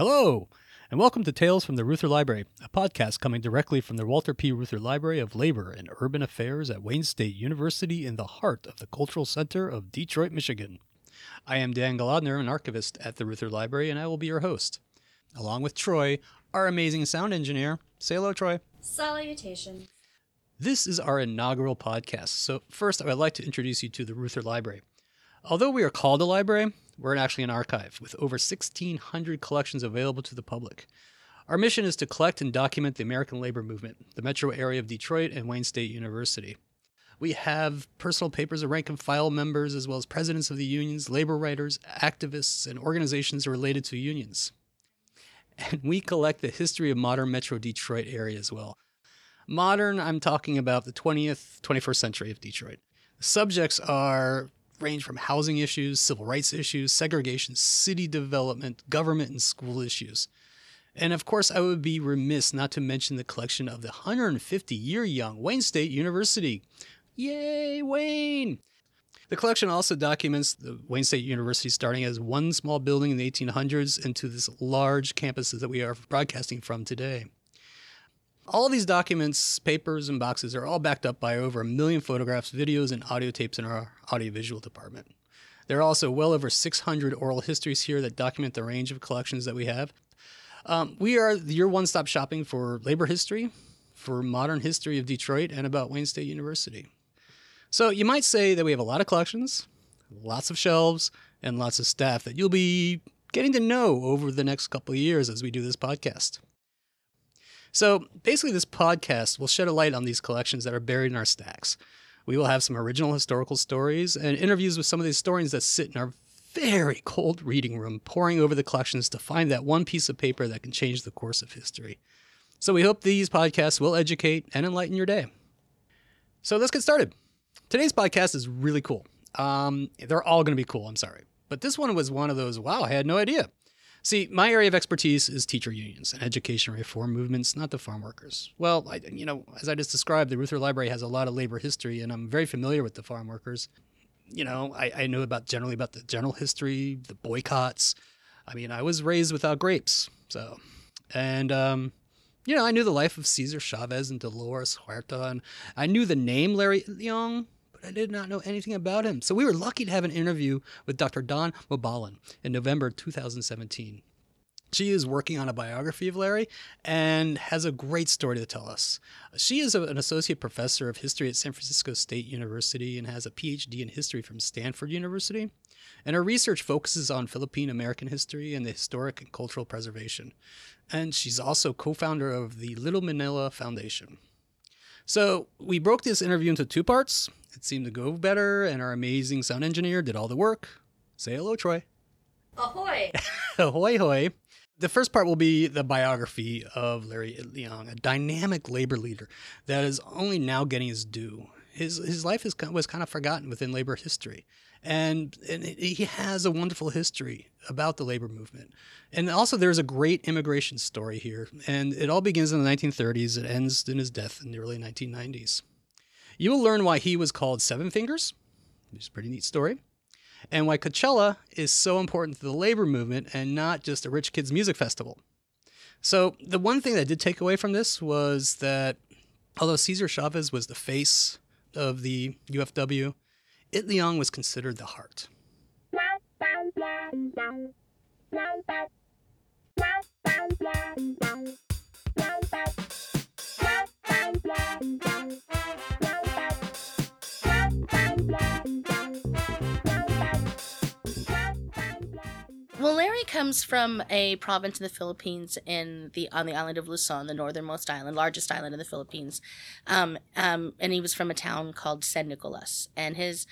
Hello, and welcome to Tales from the Reuther Library, a podcast coming directly from the Walter P. Reuther Library of Labor and Urban Affairs at Wayne State University in the heart of the Cultural Center of Detroit, Michigan. I am Dan Golodner, an archivist at the Reuther Library, and I will be your host. Along with Troy, our amazing sound engineer. Say hello, Troy. Salutations. This is our inaugural podcast. So, first, I would like to introduce you to the Reuther Library. Although we are called a library, we're actually an archive with over 1,600 collections available to the public. Our mission is to collect and document the American labor movement, the metro area of Detroit, and Wayne State University. We have personal papers of rank and file members, as well as presidents of the unions, labor writers, activists, and organizations related to unions. And we collect the history of modern metro Detroit area as well. Modern, I'm talking about the 20th, 21st century of Detroit. Subjects are range from housing issues, civil rights issues, segregation, city development, government and school issues. And of course, I would be remiss not to mention the collection of the 150 year young Wayne State University. Yay, Wayne! The collection also documents the Wayne State University starting as one small building in the 1800s into this large campus that we are broadcasting from today. All these documents, papers, and boxes are all backed up by over a million photographs, videos, and audio tapes in our audiovisual department. There are also well over 600 oral histories here that document the range of collections that we have. Um, we are your one stop shopping for labor history, for modern history of Detroit, and about Wayne State University. So you might say that we have a lot of collections, lots of shelves, and lots of staff that you'll be getting to know over the next couple of years as we do this podcast. So basically, this podcast will shed a light on these collections that are buried in our stacks. We will have some original historical stories and interviews with some of the historians that sit in our very cold reading room, poring over the collections to find that one piece of paper that can change the course of history. So we hope these podcasts will educate and enlighten your day. So let's get started. Today's podcast is really cool. Um, they're all going to be cool, I'm sorry. But this one was one of those, wow, I had no idea. See, my area of expertise is teacher unions and education reform movements, not the farm workers. Well, I, you know, as I just described, the Reuther Library has a lot of labor history, and I'm very familiar with the farm workers. You know, I, I know about generally about the general history, the boycotts. I mean, I was raised without grapes, so, and um, you know, I knew the life of Cesar Chavez and Dolores Huerta, and I knew the name Larry Itliong, but I did not know anything about him. So we were lucky to have an interview with Dr. Dawn Mabalon in November 2017. She is working on a biography of Larry and has a great story to tell us. She is a, an associate professor of history at San Francisco State University and has a PhD in history from Stanford University. And her research focuses on Philippine American history and the historic and cultural preservation. And she's also co founder of the Little Manila Foundation. So we broke this interview into two parts. It seemed to go better, and our amazing sound engineer did all the work. Say hello, Troy. Ahoy! Ahoy, hoy. The first part will be the biography of Larry Itliong, a dynamic labor leader that is only now getting his due. His, his life is, was kind of forgotten within labor history. And, and he has a wonderful history about the labor movement. And also, there's a great immigration story here. And it all begins in the 1930s. It ends in his death in the early 1990s. You will learn why he was called Seven Fingers, which is a pretty neat story, and why Coachella is so important to the labor movement and not just a rich kids music festival. So, the one thing that I did take away from this was that although Cesar Chavez was the face of the UFW, Itliong was considered the heart. Well, Larry comes from a province in the Philippines in the on the island of Luzon, the northernmost island, largest island in the Philippines. Um, um, and he was from a town called San Nicolas. And his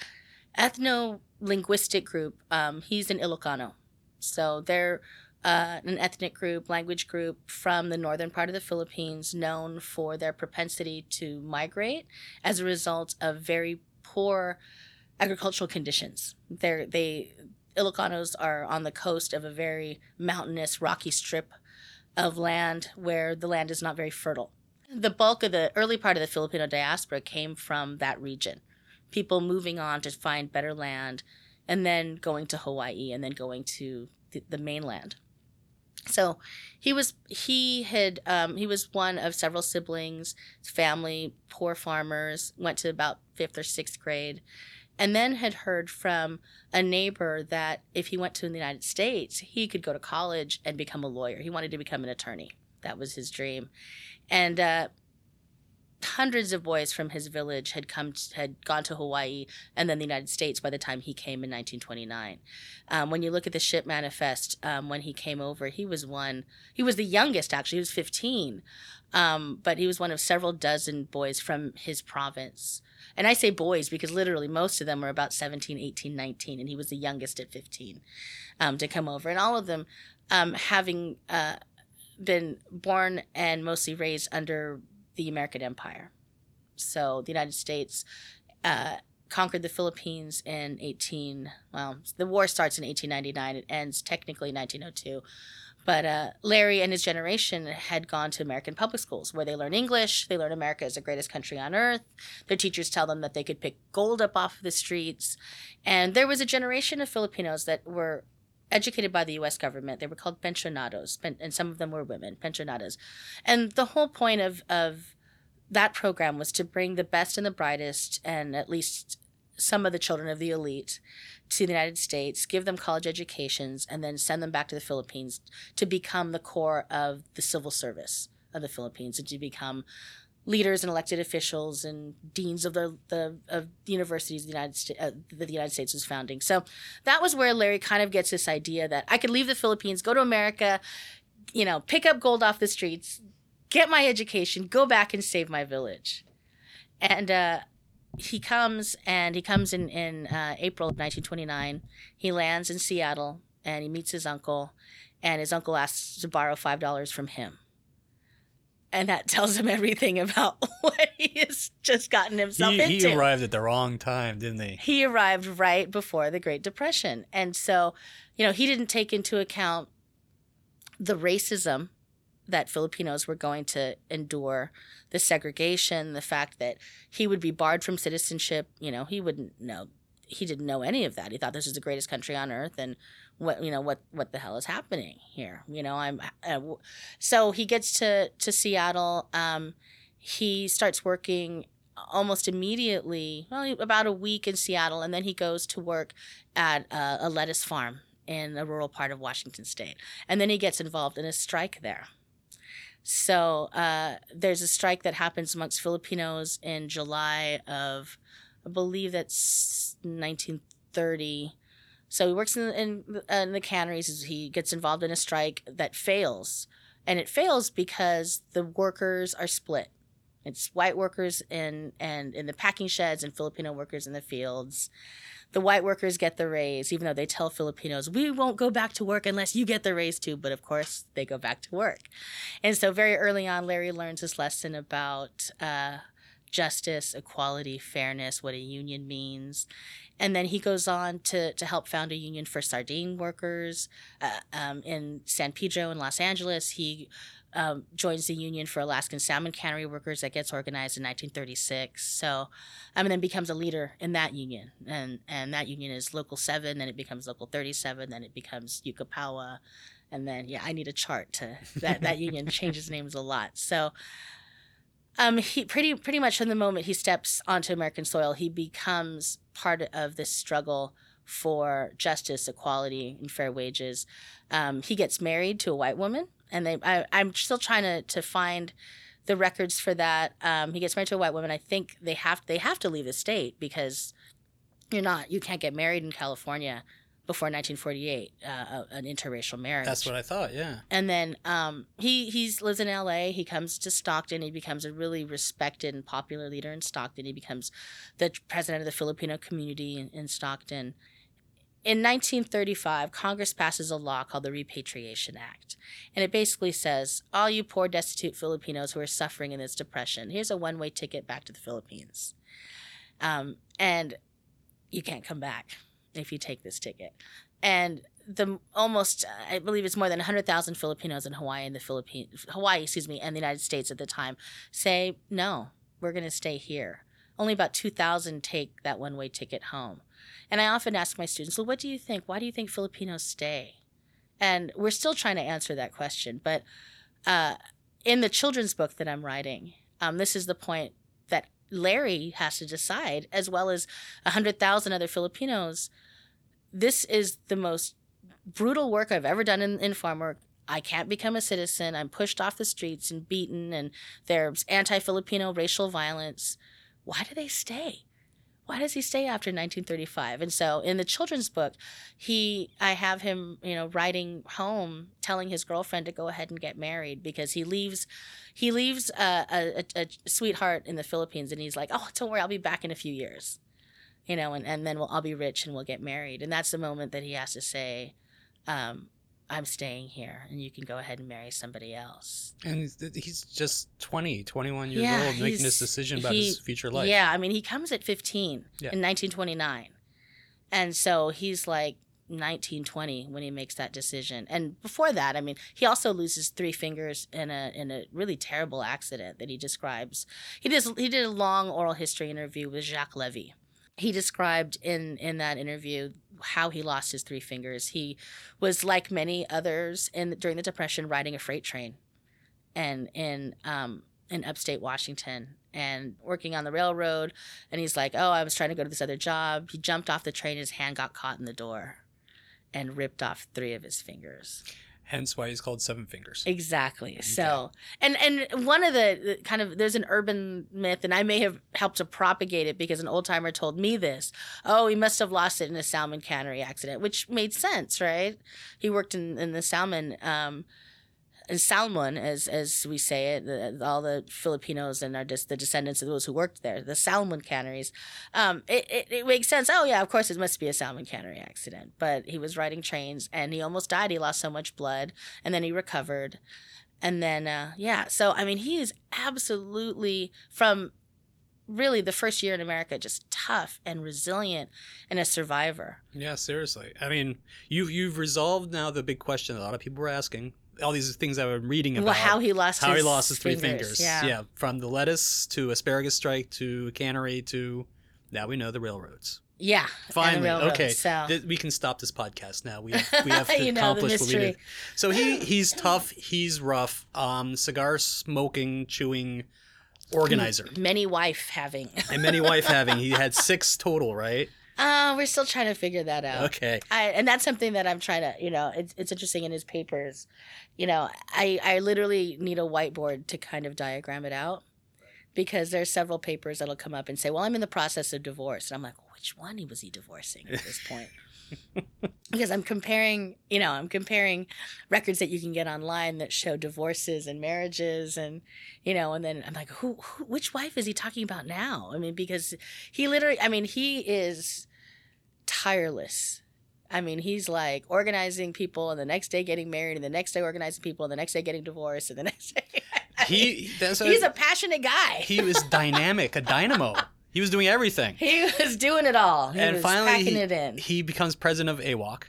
ethno linguistic group, um, he's an Ilocano. So they're uh, an ethnic group, language group from the northern part of the Philippines, known for their propensity to migrate as a result of very poor agricultural conditions. They're, they Ilocanos are on the coast of a very mountainous, rocky strip of land where the land is not very fertile. The bulk of the early part of the Filipino diaspora came from that region. People moving on to find better land and then going to Hawaii and then going to the, the mainland. So he was he had um, he was one of several siblings, family, poor farmers, went to about fifth or sixth grade, and then had heard from a neighbor that if he went to the United States, he could go to college and become a lawyer. He wanted to become an attorney. That was his dream, and uh, hundreds of boys from his village had come to, had gone to Hawaii and then the United States by the time he came in 1929. Um, when you look at the ship manifest, um, when he came over, he was one. He was the youngest actually. He was 15, um, but he was one of several dozen boys from his province. And I say boys because literally most of them were about 17, 18, 19, and he was the youngest at 15 um, to come over. And all of them um, having uh, been born and mostly raised under the American Empire. So the United States uh, conquered the Philippines in 18. Well, the war starts in 1899. It ends technically 1902. But uh, Larry and his generation had gone to American public schools where they learn English. They learn America is the greatest country on earth. Their teachers tell them that they could pick gold up off the streets. And there was a generation of Filipinos that were educated by the U.S. government. They were called pensionados, and some of them were women, pensionadas. And the whole point of, of that program was to bring the best and the brightest, and at least some of the children of the elite, to the United States, give them college educations, and then send them back to the Philippines to become the core of the civil service of the Philippines and to become leaders and elected officials and deans of the, the of universities the United States uh, that the United States was founding. So that was where Larry kind of gets this idea that I could leave the Philippines, go to America, you know, pick up gold off the streets, get my education, go back and save my village. And uh, he comes and he comes in in uh, April of 1929. He lands in Seattle and he meets his uncle, and his uncle asks to borrow five dollars from him and that tells him everything about what he has just gotten himself he, into. He arrived at the wrong time, didn't he? He arrived right before the Great Depression. And so, you know, he didn't take into account the racism that Filipinos were going to endure, the segregation, the fact that he would be barred from citizenship. You know, he wouldn't know. He didn't know any of that. He thought this was the greatest country on earth and what you know what what the hell is happening here you know? I'm uh, so he gets to to seattle um, he starts working almost immediately well about a week in seattle and then he goes to work at a, a lettuce farm in a rural part of washington state and then he gets involved in a strike there. So uh, there's a strike that happens amongst filipinos in july of i believe that's 1930 so he works in, in, in the canneries. He gets involved in a strike that fails. And it fails because the workers are split. It's white workers in and in the packing sheds and Filipino workers in the fields. The white workers get the raise, even though they tell Filipinos, we won't go back to work unless you get the raise too. But of course, they go back to work. And so, very early on, Larry learns this lesson about uh, justice, equality, fairness, what a union means. And then he goes on to, to help found a union for sardine workers uh, um, in San Pedro in Los Angeles. He um, joins the union for Alaskan salmon cannery workers that gets organized in 1936. So, um, and then becomes a leader in that union. And, and that union is Local 7, then it becomes Local 37, then it becomes UCAPAWA. And then, yeah, I need a chart to, that, that union changes names a lot. So, um, he pretty pretty much from the moment he steps onto American soil, he becomes part of this struggle for justice, equality, and fair wages. Um, he gets married to a white woman, and they I, am still trying to to find the records for that. Um, he gets married to a white woman. I think they have they have to leave the state because you're not you can't get married in California before 1948, uh, an interracial marriage. That's what I thought. Yeah. And then um, he he's lives in L.A. He comes to Stockton. He becomes a really respected and popular leader in Stockton. He becomes the president of the Filipino community in, in Stockton. In 1935, Congress passes a law called the Repatriation Act. And it basically says, all you poor, destitute Filipinos who are suffering in this depression, here's a one way ticket back to the Philippines. Um, and you can't come back if you take this ticket. And the almost, I believe it's more than 100,000 Filipinos in Hawaii and the Philippines, Hawaii, excuse me, and the United States at the time say, no, we're going to stay here. Only about 2,000 take that one way ticket home. And I often ask my students, well, what do you think? Why do you think Filipinos stay? And we're still trying to answer that question. But uh, in the children's book that I'm writing, um, this is the point Larry has to decide, as well as 100,000 other Filipinos. This is the most brutal work I've ever done in, in farm work. I can't become a citizen. I'm pushed off the streets and beaten, and there's anti Filipino racial violence. Why do they stay? Why does he stay after 1935? And so in the children's book, he I have him, you know, writing home telling his girlfriend to go ahead and get married because he leaves he leaves a, a, a sweetheart in the Philippines and he's like, "Oh, don't worry, I'll be back in a few years." You know, and, and then we'll I'll be rich and we'll get married. And that's the moment that he has to say, um, I'm staying here and you can go ahead and marry somebody else. And he's, he's just 20, 21 years Yeah, old making this decision about he- his future life. Yeah, I mean, he comes at 15 Yeah. in 1929. And so he's like 19, 20 when he makes that decision. And before that, I mean, he also loses three fingers in a in a really terrible accident that he describes. He did he did a long oral history interview with Jacques Levy. He described in in that interview how he lost his three fingers. He was like many others in during the depression riding a freight train and in um in upstate Washington and working on the railroad and he's like, "Oh, I was trying to go to this other job." He jumped off the train, his hand got caught in the door and ripped off 3 of his fingers. Hence why he's called Seven Fingers. Exactly. So, and and one of the the kind of there's an urban myth, and I may have helped to propagate it because an old timer told me this. Oh, he must have lost it in a salmon cannery accident, which made sense, right? He worked in in the salmon. Um, salmon, as as we say it, the, all the Filipinos and the descendants of those who worked there, the salmon canneries. Um, it, it, it makes sense. Oh yeah, of course it must be a salmon cannery accident. But he was riding trains and he almost died. He lost so much blood, and then he recovered, and then uh, yeah. So I mean, he is absolutely from really the first year in America, just tough and resilient and a survivor. Yeah, seriously. I mean, you've you've resolved now the big question a lot of people were asking. All these things I was reading about Well, how he lost how his he lost his three fingers. Yeah. yeah, from the lettuce to asparagus strike to cannery to now we know the railroads. Yeah. Finally, okay, So. Th- we can stop this podcast now. We have, we have to You know, accomplish what we need. So he he's tough. He's rough. Um, cigar smoking, chewing, organizer, Many wife having. and many wife having. He had six total, right? Uh, we're still trying to figure that out. Okay. I, and that's something that I'm trying to, you know, it's, it's interesting in his papers. You know, I, I literally need a whiteboard to kind of diagram it out because there's several papers that'll come up and say, well, I'm in the process of divorce. And I'm like, which one was he divorcing at this point? because I'm comparing, you know, I'm comparing records that you can get online that show divorces and marriages and, you know, and then I'm like, who, who which wife is he talking about now? I mean, because he literally, I mean, he is tireless. I mean, he's like organizing people and the next day getting married and the next day organizing people and the next day getting divorced and the next day. He he's a passionate guy. he was dynamic, a dynamo. He was doing everything. He was doing it all. He and finally, he, it in. he becomes president of AWOC.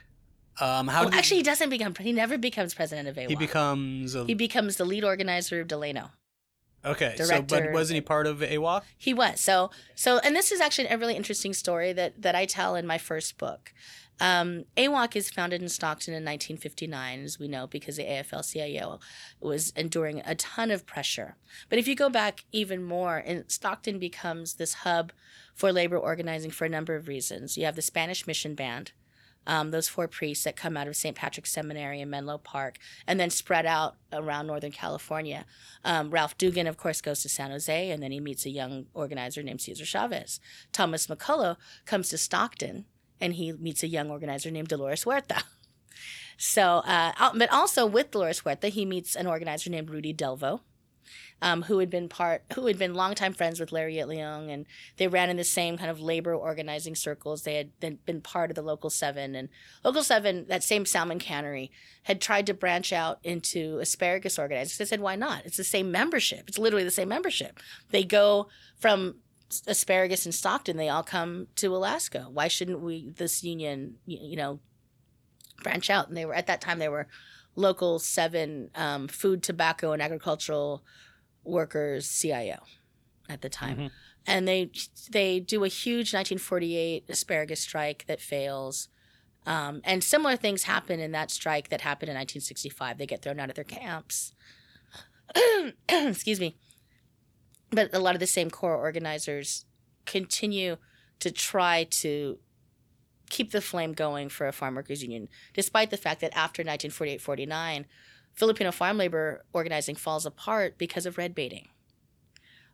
Um, how Well, did actually, he doesn't become. He never becomes president of AWOC. he becomes a, He becomes the lead organizer of Delano. Okay? So, but wasn't he part of AWOC? He was so so, and this is actually a really interesting story that that I tell in my first book. Um, AWOC is founded in Stockton in 1959, as we know, because the AFL-CIO was enduring a ton of pressure. But if you go back even more, and Stockton becomes this hub for labor organizing for a number of reasons. You have the Spanish Mission Band, um, those four priests that come out of St. Patrick's Seminary in Menlo Park, and then spread out around Northern California. Um, Ralph Dugan, of course, goes to San Jose, and then he meets a young organizer named Cesar Chavez. Thomas McCullough comes to Stockton, and he meets a young organizer named Dolores Huerta. So, uh, but also with Dolores Huerta, he meets an organizer named Rudy Delvo, um, who had been part, who had been longtime friends with Larry Itliong, and they ran in the same kind of labor organizing circles. They had been, been part of the Local Seven, and Local Seven, that same salmon cannery, had tried to branch out into asparagus organizing. They said, "Why not? It's the same membership. It's literally the same membership. They go from asparagus in Stockton. They all come to Alaska. Why shouldn't we? This union, you, you know, branch out?" And they were at that time they were local seven um, food, tobacco, and agricultural workers CIO at the time. Mhm. And they they do a huge 1948 asparagus strike that fails. Um, and similar things happen in that strike that happened in 1965. They get thrown out of their camps. Excuse me. But a lot of the same core organizers continue to try to keep the flame going for a farm workers union, despite the fact that after 1948 49, Filipino farm labor organizing falls apart because of red baiting.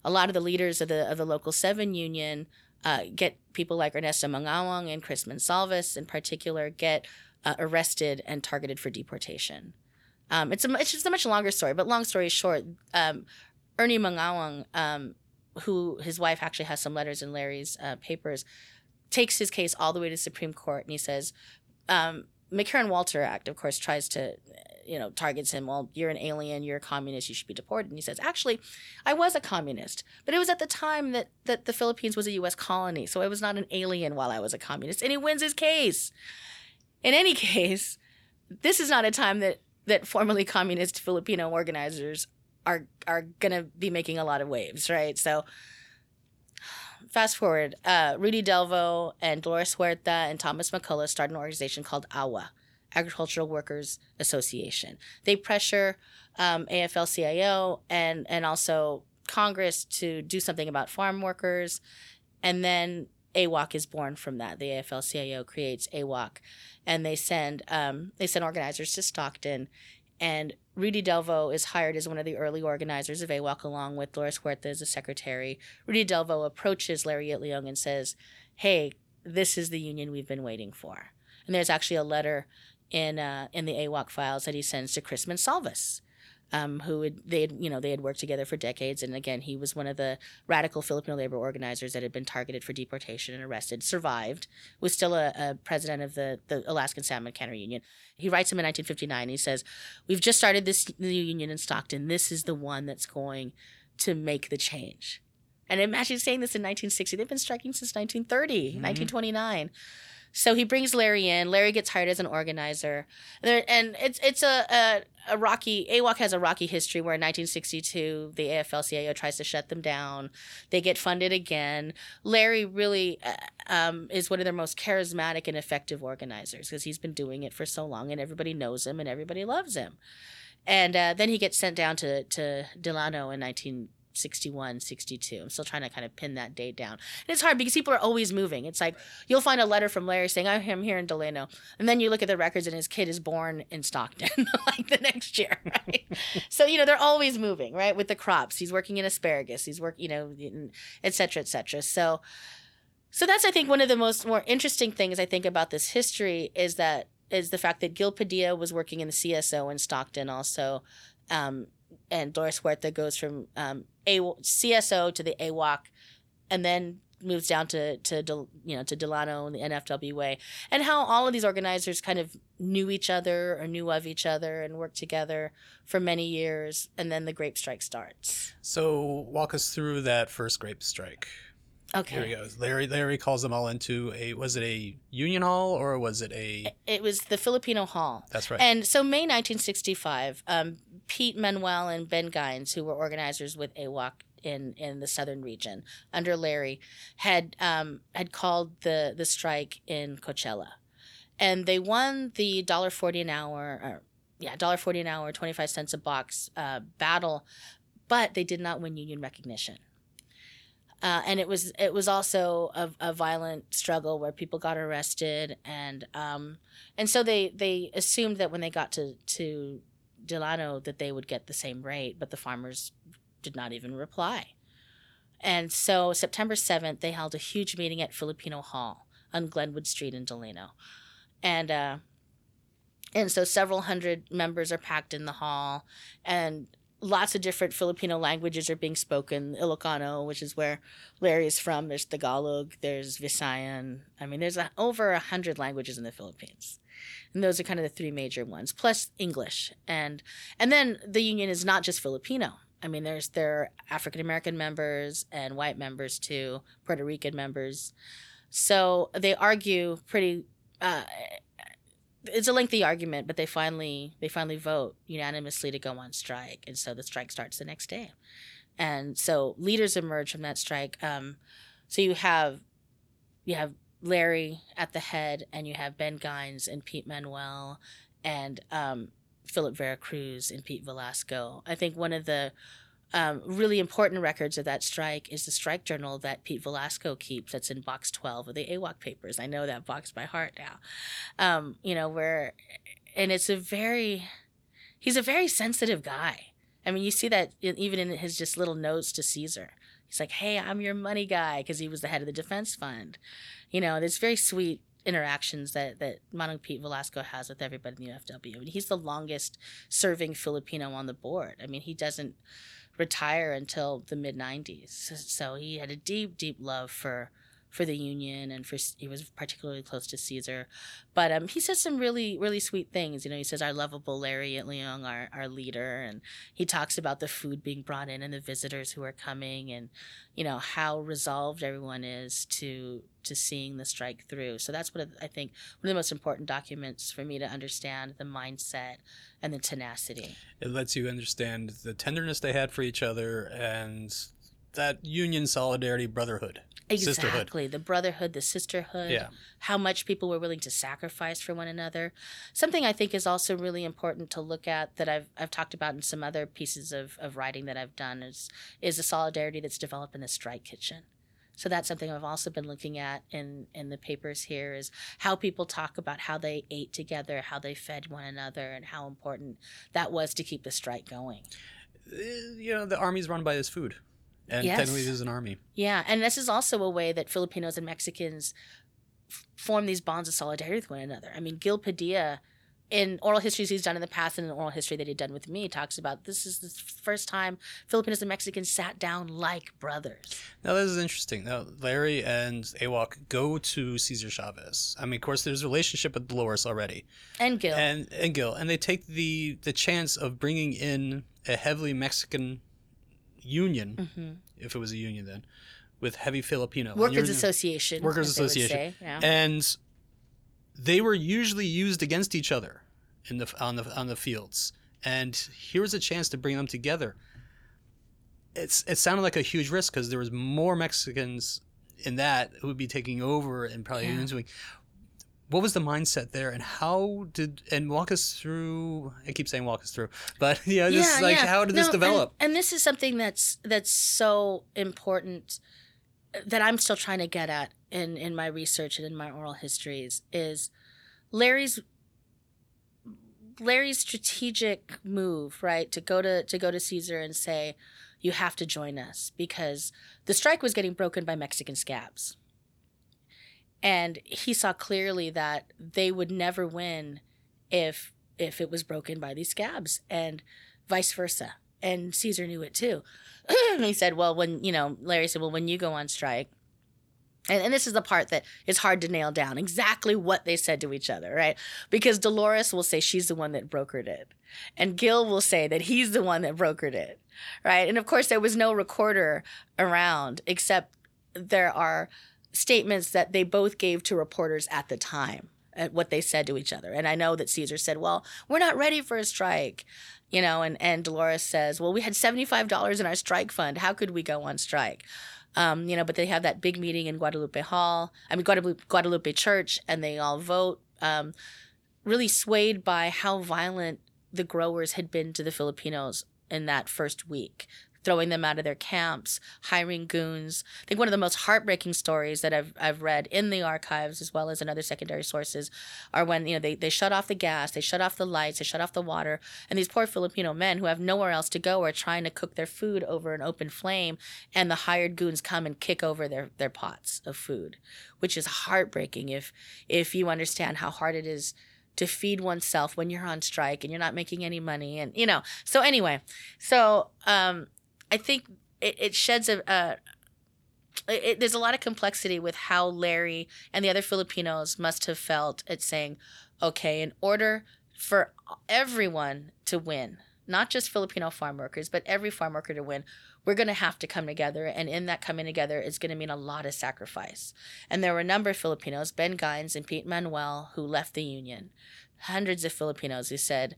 A lot of the leaders of the of the local seven union uh, get people like Ernesto Mangaoang and Chris Mensalvas in particular get uh, arrested and targeted for deportation. Um, it's a it's just a much longer story, but long story short, um, Ernie Mangaoang, um, who his wife actually has some letters in Larry's uh, papers, takes his case all the way to Supreme Court, and he says, um, McCarran-Walter Act, of course, tries to, you know, targets him. Well, you're an alien, you're a communist, you should be deported. And he says, actually, I was a communist, but it was at the time that that the Philippines was a U.S. colony, so I was not an alien while I was a communist. And he wins his case. In any case, this is not a time that that formerly communist Filipino organizers are are gonna be making a lot of waves, right? So fast forward, uh, Rudy Delvo and Dolores Huerta and Thomas McCullough start an organization called AWA, Agricultural Workers Association. They pressure um, AFL-CIO and and also Congress to do something about farm workers, and then AWOC is born from that. The AFL-CIO creates AWOC, and they send um, they send organizers to Stockton, and Rudy Delvo is hired as one of the early organizers of AWOC along with Dolores Huerta as a secretary. Rudy Delvo approaches Larry Itliong and says, Hey, this is the union we've been waiting for. And there's actually a letter in uh, in the AWOC files that he sends to Chris Mensalvas, um, who had, they had you know they had worked together for decades, and again he was one of the radical Filipino labor organizers that had been targeted for deportation and arrested, survived, was still a, a president of the the Alaskan Salmon Canner Union. He writes him in 1959. He says, "We've just started this new union in Stockton. This is the one that's going to make the change." And imagine saying this in 1960. They've been striking since 1930, mm-hmm. 1929. So he brings Larry in. Larry gets hired as an organizer, and it's it's a, a, a rocky AWOC has a rocky history. Where in 1962 the AFL-CIO tries to shut them down. They get funded again. Larry really uh, um, is one of their most charismatic and effective organizers because he's been doing it for so long, and everybody knows him and everybody loves him. And uh, then he gets sent down to to Delano in 19 61, 62. I'm still trying to kind of pin that date down. And it's hard because people are always moving. It's like you'll find a letter from Larry saying, I'm here in Delano. And then you look at the records and his kid is born in Stockton like the next year, right? so, you know, they're always moving, right? With the crops. He's working in asparagus. He's working, you know, et cetera, et cetera. So, so that's, I think, one of the most more interesting things I think about this history is that is the fact that Gil Padilla was working in the CSO in Stockton also. Um, and Doris Huerta goes from um, a CSO to the AWOC, and then moves down to to you know to Delano and the NFWA, and how all of these organizers kind of knew each other or knew of each other and worked together for many years, and then the grape strike starts. So walk us through that first grape strike. Okay. Here he goes. Larry Larry calls them all into a was it a union hall or was it a It was the Filipino Hall. That's right. And so May 1965, um, Pete Manuel and Ben Gines, who were organizers with AWOC in in the southern region under Larry, had um, had called the the strike in Coachella, and they won the dollar forty an hour. Or, yeah, dollar forty an hour, twenty five cents a box uh, battle, but they did not win union recognition. Uh, and it was it was also a, a, violent struggle where people got arrested and um, and so they they assumed that when they got to to Delano that they would get the same rate, but the farmers did not even reply. And so September 7th, they held a huge meeting at Filipino Hall on Glenwood Street in Delano. And uh, and so several hundred members are packed in the hall and lots of different Filipino languages are being spoken. Ilocano, which is where Larry is from. There's Tagalog. There's Visayan. I mean, there's a, over a hundred languages in the Philippines, and those are kind of the three major ones, plus English. And and then the union is not just Filipino. I mean, there's there are African American members and white members too, Puerto Rican members. So they argue pretty. Uh, it's a lengthy argument, but they finally they finally vote unanimously to go on strike, and so the strike starts the next day. And so leaders emerge from that strike. Um, so you have you have Larry at the head, and you have Ben Gines and Pete Manuel and um, Philip Vera Cruz and Pete Velasco. I think one of the um, really important records of that strike is the strike journal that Pete Velasco keeps. That's in box twelve of the AWOC papers. I know that box by heart now. Um, you know where, and it's a very, he's a very sensitive guy. I mean, you see that even in his just little notes to Cesar. He's like, "Hey, I'm your money guy," because he was the head of the defense fund. You know, there's very sweet interactions that that Manong Pete Velasco has with everybody in the UFW. I mean, he's the longest serving Filipino on the board. I mean, he doesn't retire until the mid 90s. So he had a deep, deep love for for the Union and for he was particularly close to Cesar. But um, he says some really really sweet things. You know, he says our lovable Larry Itliong, our our leader, and he talks about the food being brought in and the visitors who are coming, and you know how resolved everyone is to to seeing the strike through. So that's what I think one of the most important documents for me to understand the mindset and the tenacity. It lets you understand the tenderness they had for each other and that union solidarity brotherhood exactly the brotherhood the sisterhood Yeah. how much people were willing to sacrifice for one another something i think is also really important to look at that i've, I've talked about in some other pieces of, of writing that i've done is is the solidarity that's developed in the strike kitchen so that's something I've also been looking at in in the papers here is how people talk about how they ate together, how they fed one another, and how important that was to keep the strike going. Uh, You know, the army's run by this food. And Yes. technically, is an army. Yeah, and this is also a way that Filipinos and Mexicans f- form these bonds of solidarity with one another. I mean, Gil Padilla, in oral histories he's done in the past and in oral history that he'd done with me, talks about this is the first time Filipinos and Mexicans sat down like brothers. Now, this is interesting. Now, Larry and AWOC go to Cesar Chavez. I mean, of course, there's a relationship with Dolores already. And Gil. and and Gil, and they take the the chance of bringing in a heavily Mexican union, hmm if it was a union then, with heavy Filipino Workers Association. Workers as they would Association. say, yeah. and they were usually used against each other in the on the on the fields. And here's a chance to bring them together. It's it sounded like a huge risk because there was more Mexicans in that who would be taking over and probably Yeah. doing. What was the mindset there, and how did and walk us through? I keep saying walk us through, but yeah, just like how did this develop? And, and this is something that's that's so important uh, that I'm still trying to get at in in my research and in my oral histories is Larry's Larry's strategic move, right, to go to to go to Cesar and say, "You have to join us," because the strike was getting broken by Mexican scabs, and he saw clearly that they would never win if if it was broken by these scabs, and vice versa. And Cesar knew it too. he said, "Well, when you know," Larry said, "Well, when you go on strike." And, and this is the part that is hard to nail down exactly what they said to each other, right? Because Dolores will say she's the one that brokered it. And Gil will say that he's the one that brokered it, right? And of course, there was no recorder around, except there are statements that they both gave to reporters at the time at what they said to each other. And I know that Cesar said, Well, we're not ready for a strike. You know, and, and Dolores says, Well, we had $75 in our strike fund. How could we go on strike? Um, you know, but they have that big meeting in Guadalupe Hall, I mean, Guadalupe, Guadalupe Church, and they all vote, um, really swayed by how violent the growers had been to the Filipinos in that first week, throwing them out of their camps, hiring goons. I think one of the most heartbreaking stories that I've, I've read in the archives as well as in other secondary sources are when, you know, they, they shut off the gas, they shut off the lights, they shut off the water, and these poor Filipino men who have nowhere else to go are trying to cook their food over an open flame, and the hired goons come and kick over their, their pots of food, which is heartbreaking if if you understand how hard it is to feed oneself when you're on strike and you're not making any money and you know so anyway so um i think it, it sheds a, a it, it- there's a lot of complexity with how larry and the other filipinos must have felt at saying okay in order for everyone to win not just filipino farm workers but every farm worker to win we're going to have to come together. And in that coming together is going to mean a lot of sacrifice. And there were a number of filipinos ben gines and pete manuel who left the union. Hundreds of filipinos who said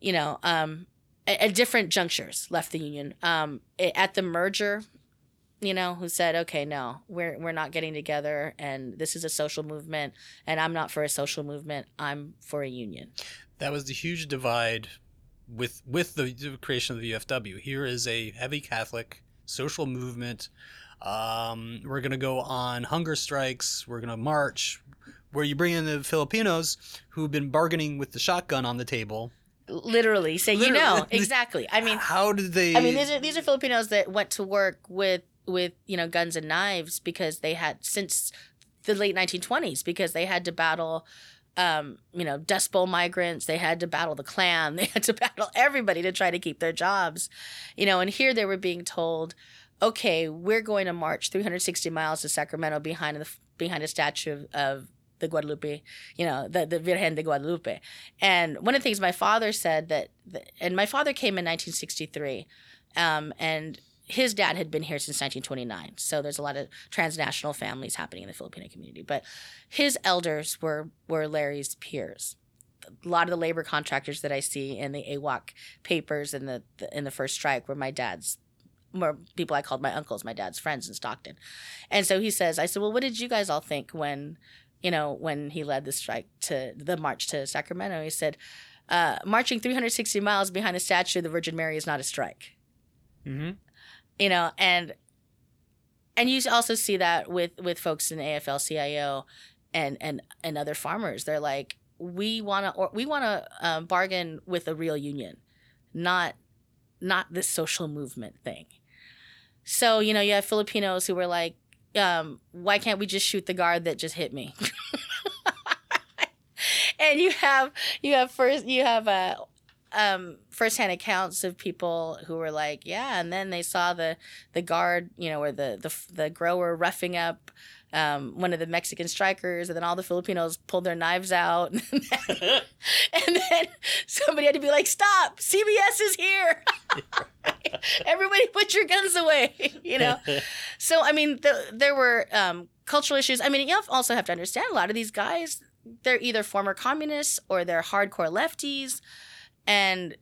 you know um, at, different junctures left the union um, at the merger you know, who said, "Okay, no, we're we're not getting together, and this is a social movement, and I'm not for a social movement. I'm for a union." That was the huge divide with with the creation of the UFW. Here is a heavy Catholic social movement. Um, we're gonna go on hunger strikes. We're gonna march. Where you bring in the Filipinos who've been bargaining with the shotgun on the table. Literally, say you know exactly. I mean, how did they? I mean, these are these are Filipinos that went to work with with you know guns and knives because they had since the late 1920s because they had to battle um, you know, Dust Bowl migrants. They had to battle the Klan. They had to battle everybody to try to keep their jobs. You know, and here they were being told, okay, we're going to march 360 miles to Sacramento behind the behind a statue of, of the Guadalupe, you know, the, the Virgen de Guadalupe. And one of the things my father said that, and my father came in 1963, um, and his dad had been here since 1929. So there's a lot of transnational families happening in the Filipino community. But his elders were were Larry's peers. A lot of the labor contractors that I see in the AWOC papers in the, the in the first strike were my dad's more people I called my uncles, my dad's friends in Stockton. And so he says, I said, Well, what did you guys all think when, you know, when he led the strike to the march to Sacramento? He said, uh, marching 360 miles behind the statue of the Virgin Mary is not a strike. Mm-hmm you know, and and you also see that with with folks in AFL-CIO and and and other farmers. They're like, we want to or we want to um, bargain with a real union, not not this social movement thing. So you know, you have Filipinos who were like, um, why can't we just shoot the guard that just hit me? and you have you have first you have a um, firsthand accounts of people who were like, yeah, and then they saw the the guard, you know, or the the the grower roughing up um, one of the Mexican strikers, and then all the Filipinos pulled their knives out, and then, and then somebody had to be like, "Stop! CBS is here! Everybody, put your guns away!" you know. so I mean, the, there were um, cultural issues. I mean, you also have to understand a lot of these guys. They're either former communists or they're hardcore lefties and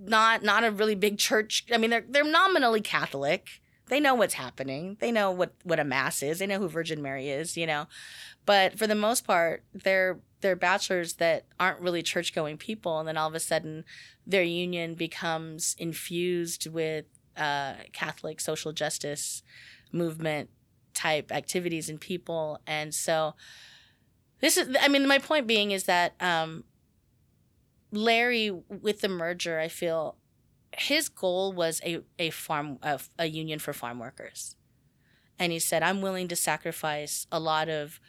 not not a really big church. I mean, they're they're nominally Catholic. They know what's happening. They know what what a mass is. They know who Virgin Mary is. You know, but for the most part, they're they're bachelors that aren't really church going people, and then all of a sudden, their union becomes infused with uh, Catholic social justice movement type activities and people, and so this is. I mean, my point being is that um, Larry, with the merger, I feel his goal was a, a farm a, a union for farm workers, and he said, "I'm willing to sacrifice a lot of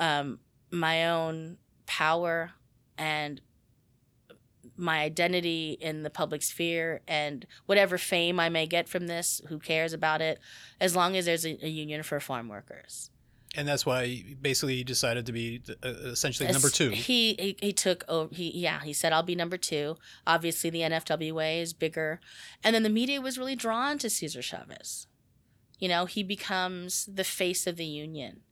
um, my own power and my identity in the public sphere and whatever fame I may get from this. Who cares about it? As long as there's a, a union for farm workers." and that's why basically he decided to be uh, essentially number two. He, he he took over. he yeah he said I'll be number two. Obviously the NFWA is bigger, and then the media was really drawn to Cesar Chavez. You know he becomes the face of the union,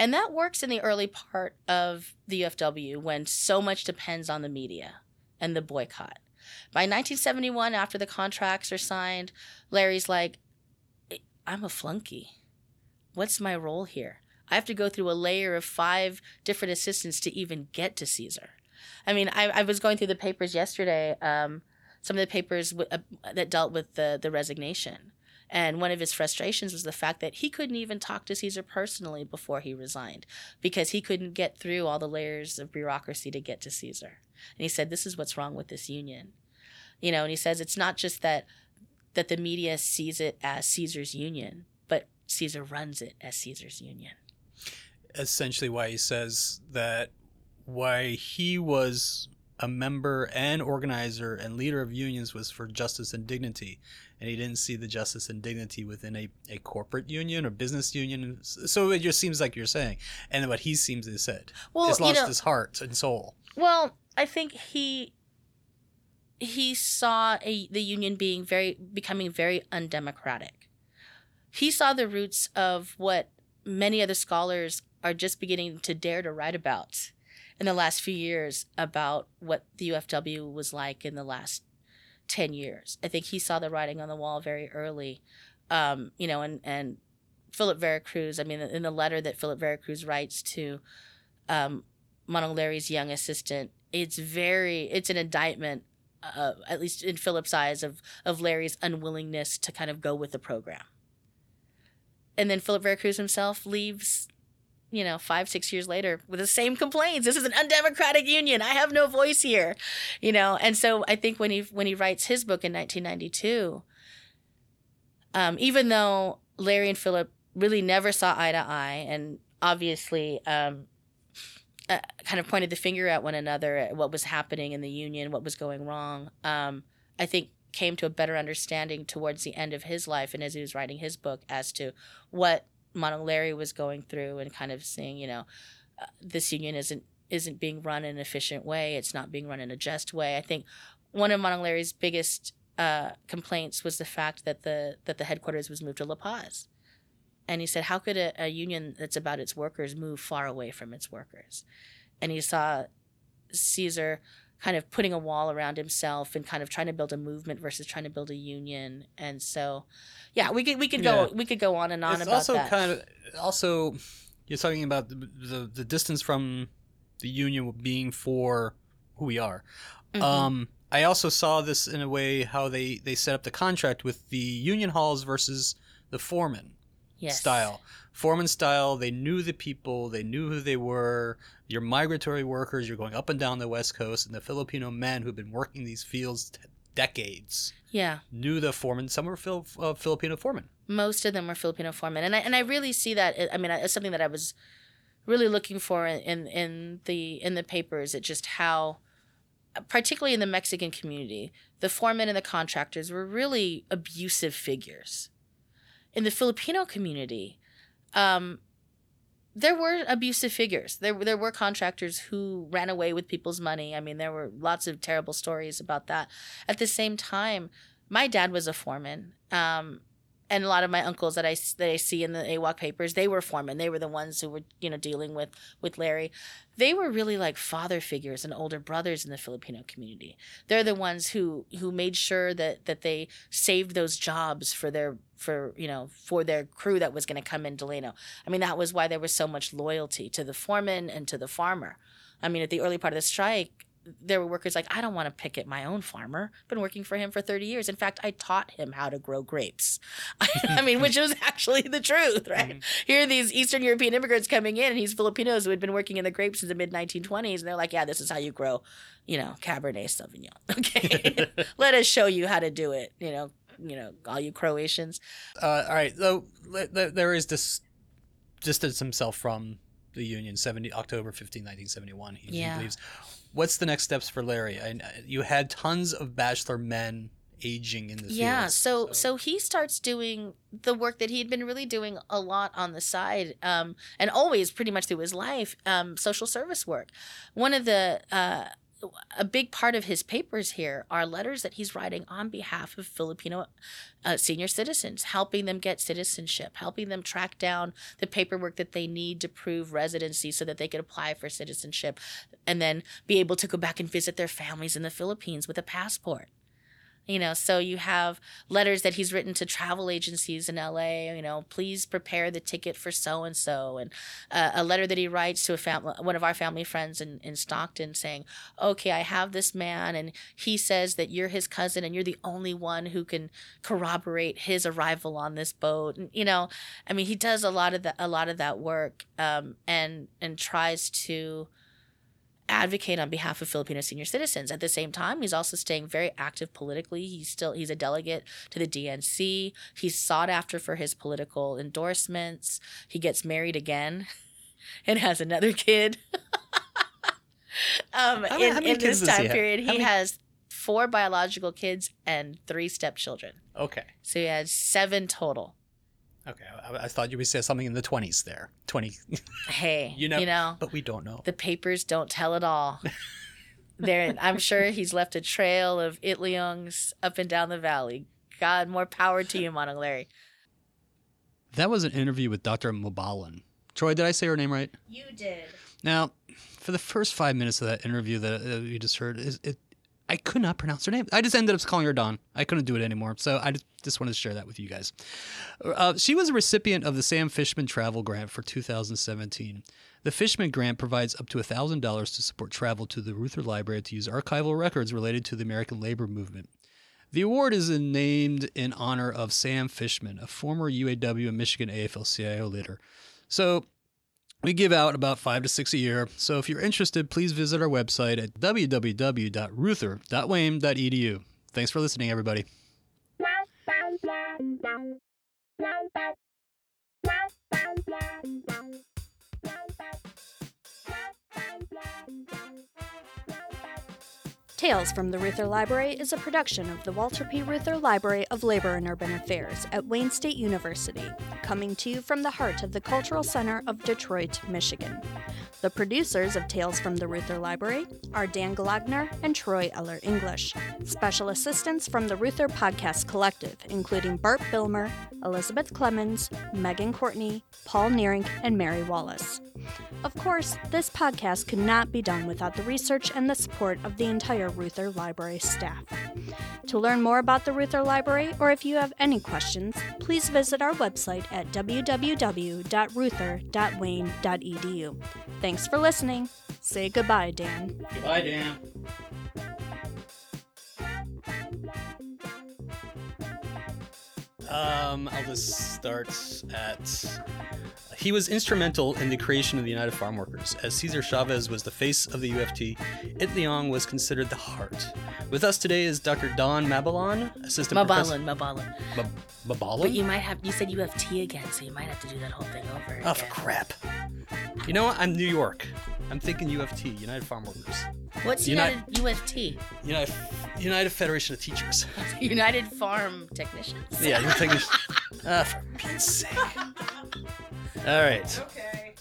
and that works in the early part of the UFW when so much depends on the media and the boycott. By 1971, after the contracts are signed, Larry's like, I'm a flunky what's my role here? I have to go through a layer of five different assistants to even get to Cesar. I mean, I, I was going through the papers yesterday, um, some of the papers w- uh, that dealt with the, the resignation. And one of his frustrations was the fact that he couldn't even talk to Cesar personally before he resigned because he couldn't get through all the layers of bureaucracy to get to Cesar. And he said, This is what's wrong with this union. You know, and he says it's not just that that the media sees it as Cesar's union, but Cesar runs it as Cesar's union. Essentially, why he says that why he was a member and organizer and leader of unions was for justice and dignity. And he didn't see the justice and dignity within a, a corporate union or business union. So it just seems like you're saying. And what he seems to have said. Well, has lost you know, his heart and soul. Well, I think he he saw a, the union being very becoming very undemocratic he saw the roots of what many other scholars are just beginning to dare to write about in the last few years about what the UFW was like in the last 10 years. I think he saw the writing on the wall very early. Um, you know, and, and Philip Vera Cruz, I mean, in the letter that Philip Vera Cruz writes to um, Larry's young assistant, it's very, it's an indictment, uh, at least in Philip's eyes, of, of Larry's unwillingness to kind of go with the program. And then Philip Vera Cruz himself leaves you know, five, six years later with the same complaints. This is an undemocratic union. I have no voice here, you know. And so I think when he when he writes his book in 1992, um, even though Larry and Philip really never saw eye to eye, and obviously um, uh, kind of pointed the finger at one another at what was happening in the union, what was going wrong. Um, I think came to a better understanding towards the end of his life and as he was writing his book as to what Larry was going through and kind of seeing, you know, uh, this union isn't isn't being run in an efficient way. It's not being run in a just way. I think one of Larry's biggest uh, complaints was the fact that the that the headquarters was moved to La Paz, and he said, "How could a, a union that's about its workers move far away from its workers?" And he saw Cesar kind of putting a wall around himself and kind of trying to build a movement versus trying to build a union. And so, yeah, we could we could go yeah. we could go on and on it's about also that. kind of also you're talking about the, the, the distance from the union being for who we are. Mm-hmm. Um, I also saw this in a way how they they set up the contract with the union halls versus the foreman yes. style. Foreman style, they knew the people, they knew who they were. You're migratory workers, you're going up and down the West Coast, and the Filipino men who've been working these fields t- decades. Yeah. Knew the foreman. Some were Fil- uh, Filipino foremen. Most of them were Filipino foremen. And I, and I really see that. I mean, it's something that I was really looking for in, in the in the papers. It just how, particularly in the Mexican community, the foremen and the contractors were really abusive figures. In the Filipino community, um, there were abusive figures. There there were contractors who ran away with people's money. I mean, there were lots of terrible stories about that. At the same time, my dad was a foreman. Um, and a lot of my uncles that I that I see in the AWOC papers, they were foremen. They were the ones who were you know dealing with with Larry. They were really like father figures and older brothers in the Filipino community. They're the ones who who made sure that that they saved those jobs for their for you know for their crew that was going to come in Delano. I mean that was why there was so much loyalty to the foreman and to the farmer. I mean at the early part of the strike, there were workers like, I don't want to picket my own farmer. I've been working for him for 30 years. In fact, I taught him how to grow grapes. I mean, which was actually the truth, right? Mm-hmm. Here are these Eastern European immigrants coming in, and he's Filipinos who had been working in the grapes since the mid 1920s. And they're like, yeah, this is how you grow, you know, Cabernet Sauvignon. Okay. Let us show you how to do it, you know, you know, all you Croatians. Uh, all right. So there is this distance himself from the Union, 70 October 15, 1971. He, yeah. he leaves what's the next steps for Larry? I, you had tons of bachelor men aging in the yeah so, so, so he starts doing the work that he'd been really doing a lot on the side um, and always pretty much through his life um, social service work one of the uh, a big part of his papers here are letters that he's writing on behalf of Filipino uh, senior citizens, helping them get citizenship, helping them track down the paperwork that they need to prove residency so that they could apply for citizenship and then be able to go back and visit their families in the Philippines with a passport you know so you have letters that he's written to travel agencies in la you know please prepare the ticket for so and so and uh, a letter that he writes to a family one of our family friends in, in stockton saying okay i have this man and he says that you're his cousin and you're the only one who can corroborate his arrival on this boat. And you know i mean he does a lot of that a lot of that work um, and and tries to advocate on behalf of Filipino senior citizens. At the same time, he's also staying very active politically. He's still he's a delegate to the DNC. He's sought after for his political endorsements. He gets married again and has another kid. um, how, in, how in this time he period, he many... has four biological kids and three stepchildren. Okay. So he has seven total. Okay, I, I, thought you would say something in the twenties there. Twenty. hey, you know, you know, but we don't know. The papers don't tell it all. there, I'm sure he's left a trail of Itliongs up and down the valley. God, more power to you, Manong Larry. That was an interview with Dr. Mabalon. Troy, did I say her name right? You did. Now, for the first five minutes of that interview that uh, you just heard, is it I could not pronounce her name. I just ended up calling her Dawn. I couldn't do it anymore. So I just, just wanted to share that with you guys. Uh, she was a recipient of the Sam Fishman Travel Grant for 2017. The Fishman Grant provides up to $1,000 to support travel to the Reuther Library to use archival records related to the American labor movement. The award is named in honor of Sam Fishman, a former UAW and Michigan AFL CIO leader. So we give out about five to six a year. So if you're interested, please visit our website at www.reuther.wayne.edu. Thanks for listening, everybody. Tales from the Reuther Library is a production of the Walter P. Reuther Library of Labor and Urban Affairs at Wayne State University, coming to you from the heart of the Cultural Center of Detroit, Michigan. The producers of Tales from the Reuther Library are Dan Golodner and Troy Eller English. Special assistants from the Reuther Podcast Collective, including Bart Bilmer, Elizabeth Clemens, Megan Courtney, Paul Neering, and Mary Wallace. Of course, this podcast could not be done without the research and the support of the entire Reuther Library staff. To learn more about the Reuther Library, or if you have any questions, please visit our website at www.reuther.wayne.edu. Thanks for listening. Say goodbye, Dan. Goodbye, Dan. Um, I'll just start at. He was instrumental in the creation of the United Farm Workers. As Cesar Chavez was the face of the UFT, Itliong was considered the heart. With us today is Dr. Dawn Mabalon, assistant professor. Mabalan, Mabalan. Mab- Mabalon? But you might have, you said you have T again, so you might have to do that whole thing over. Oh, for crap. You know what? I'm New York. I'm thinking UFT, United Farm Workers. What's United- United UFT? United, United Federation of Teachers. United Farm Technicians? Yeah, you're thinking. Ah, for Pete's sake. All right. Okay.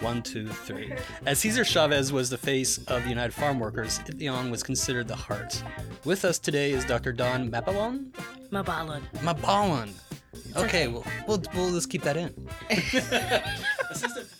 One, two, three. As Cesar Chavez was the face of the United Farm Workers, It was considered the heart. With us today is Dr. Dawn Mabalon. Mabalan. Mabalon. Okay, well, we'll, we'll just keep that in.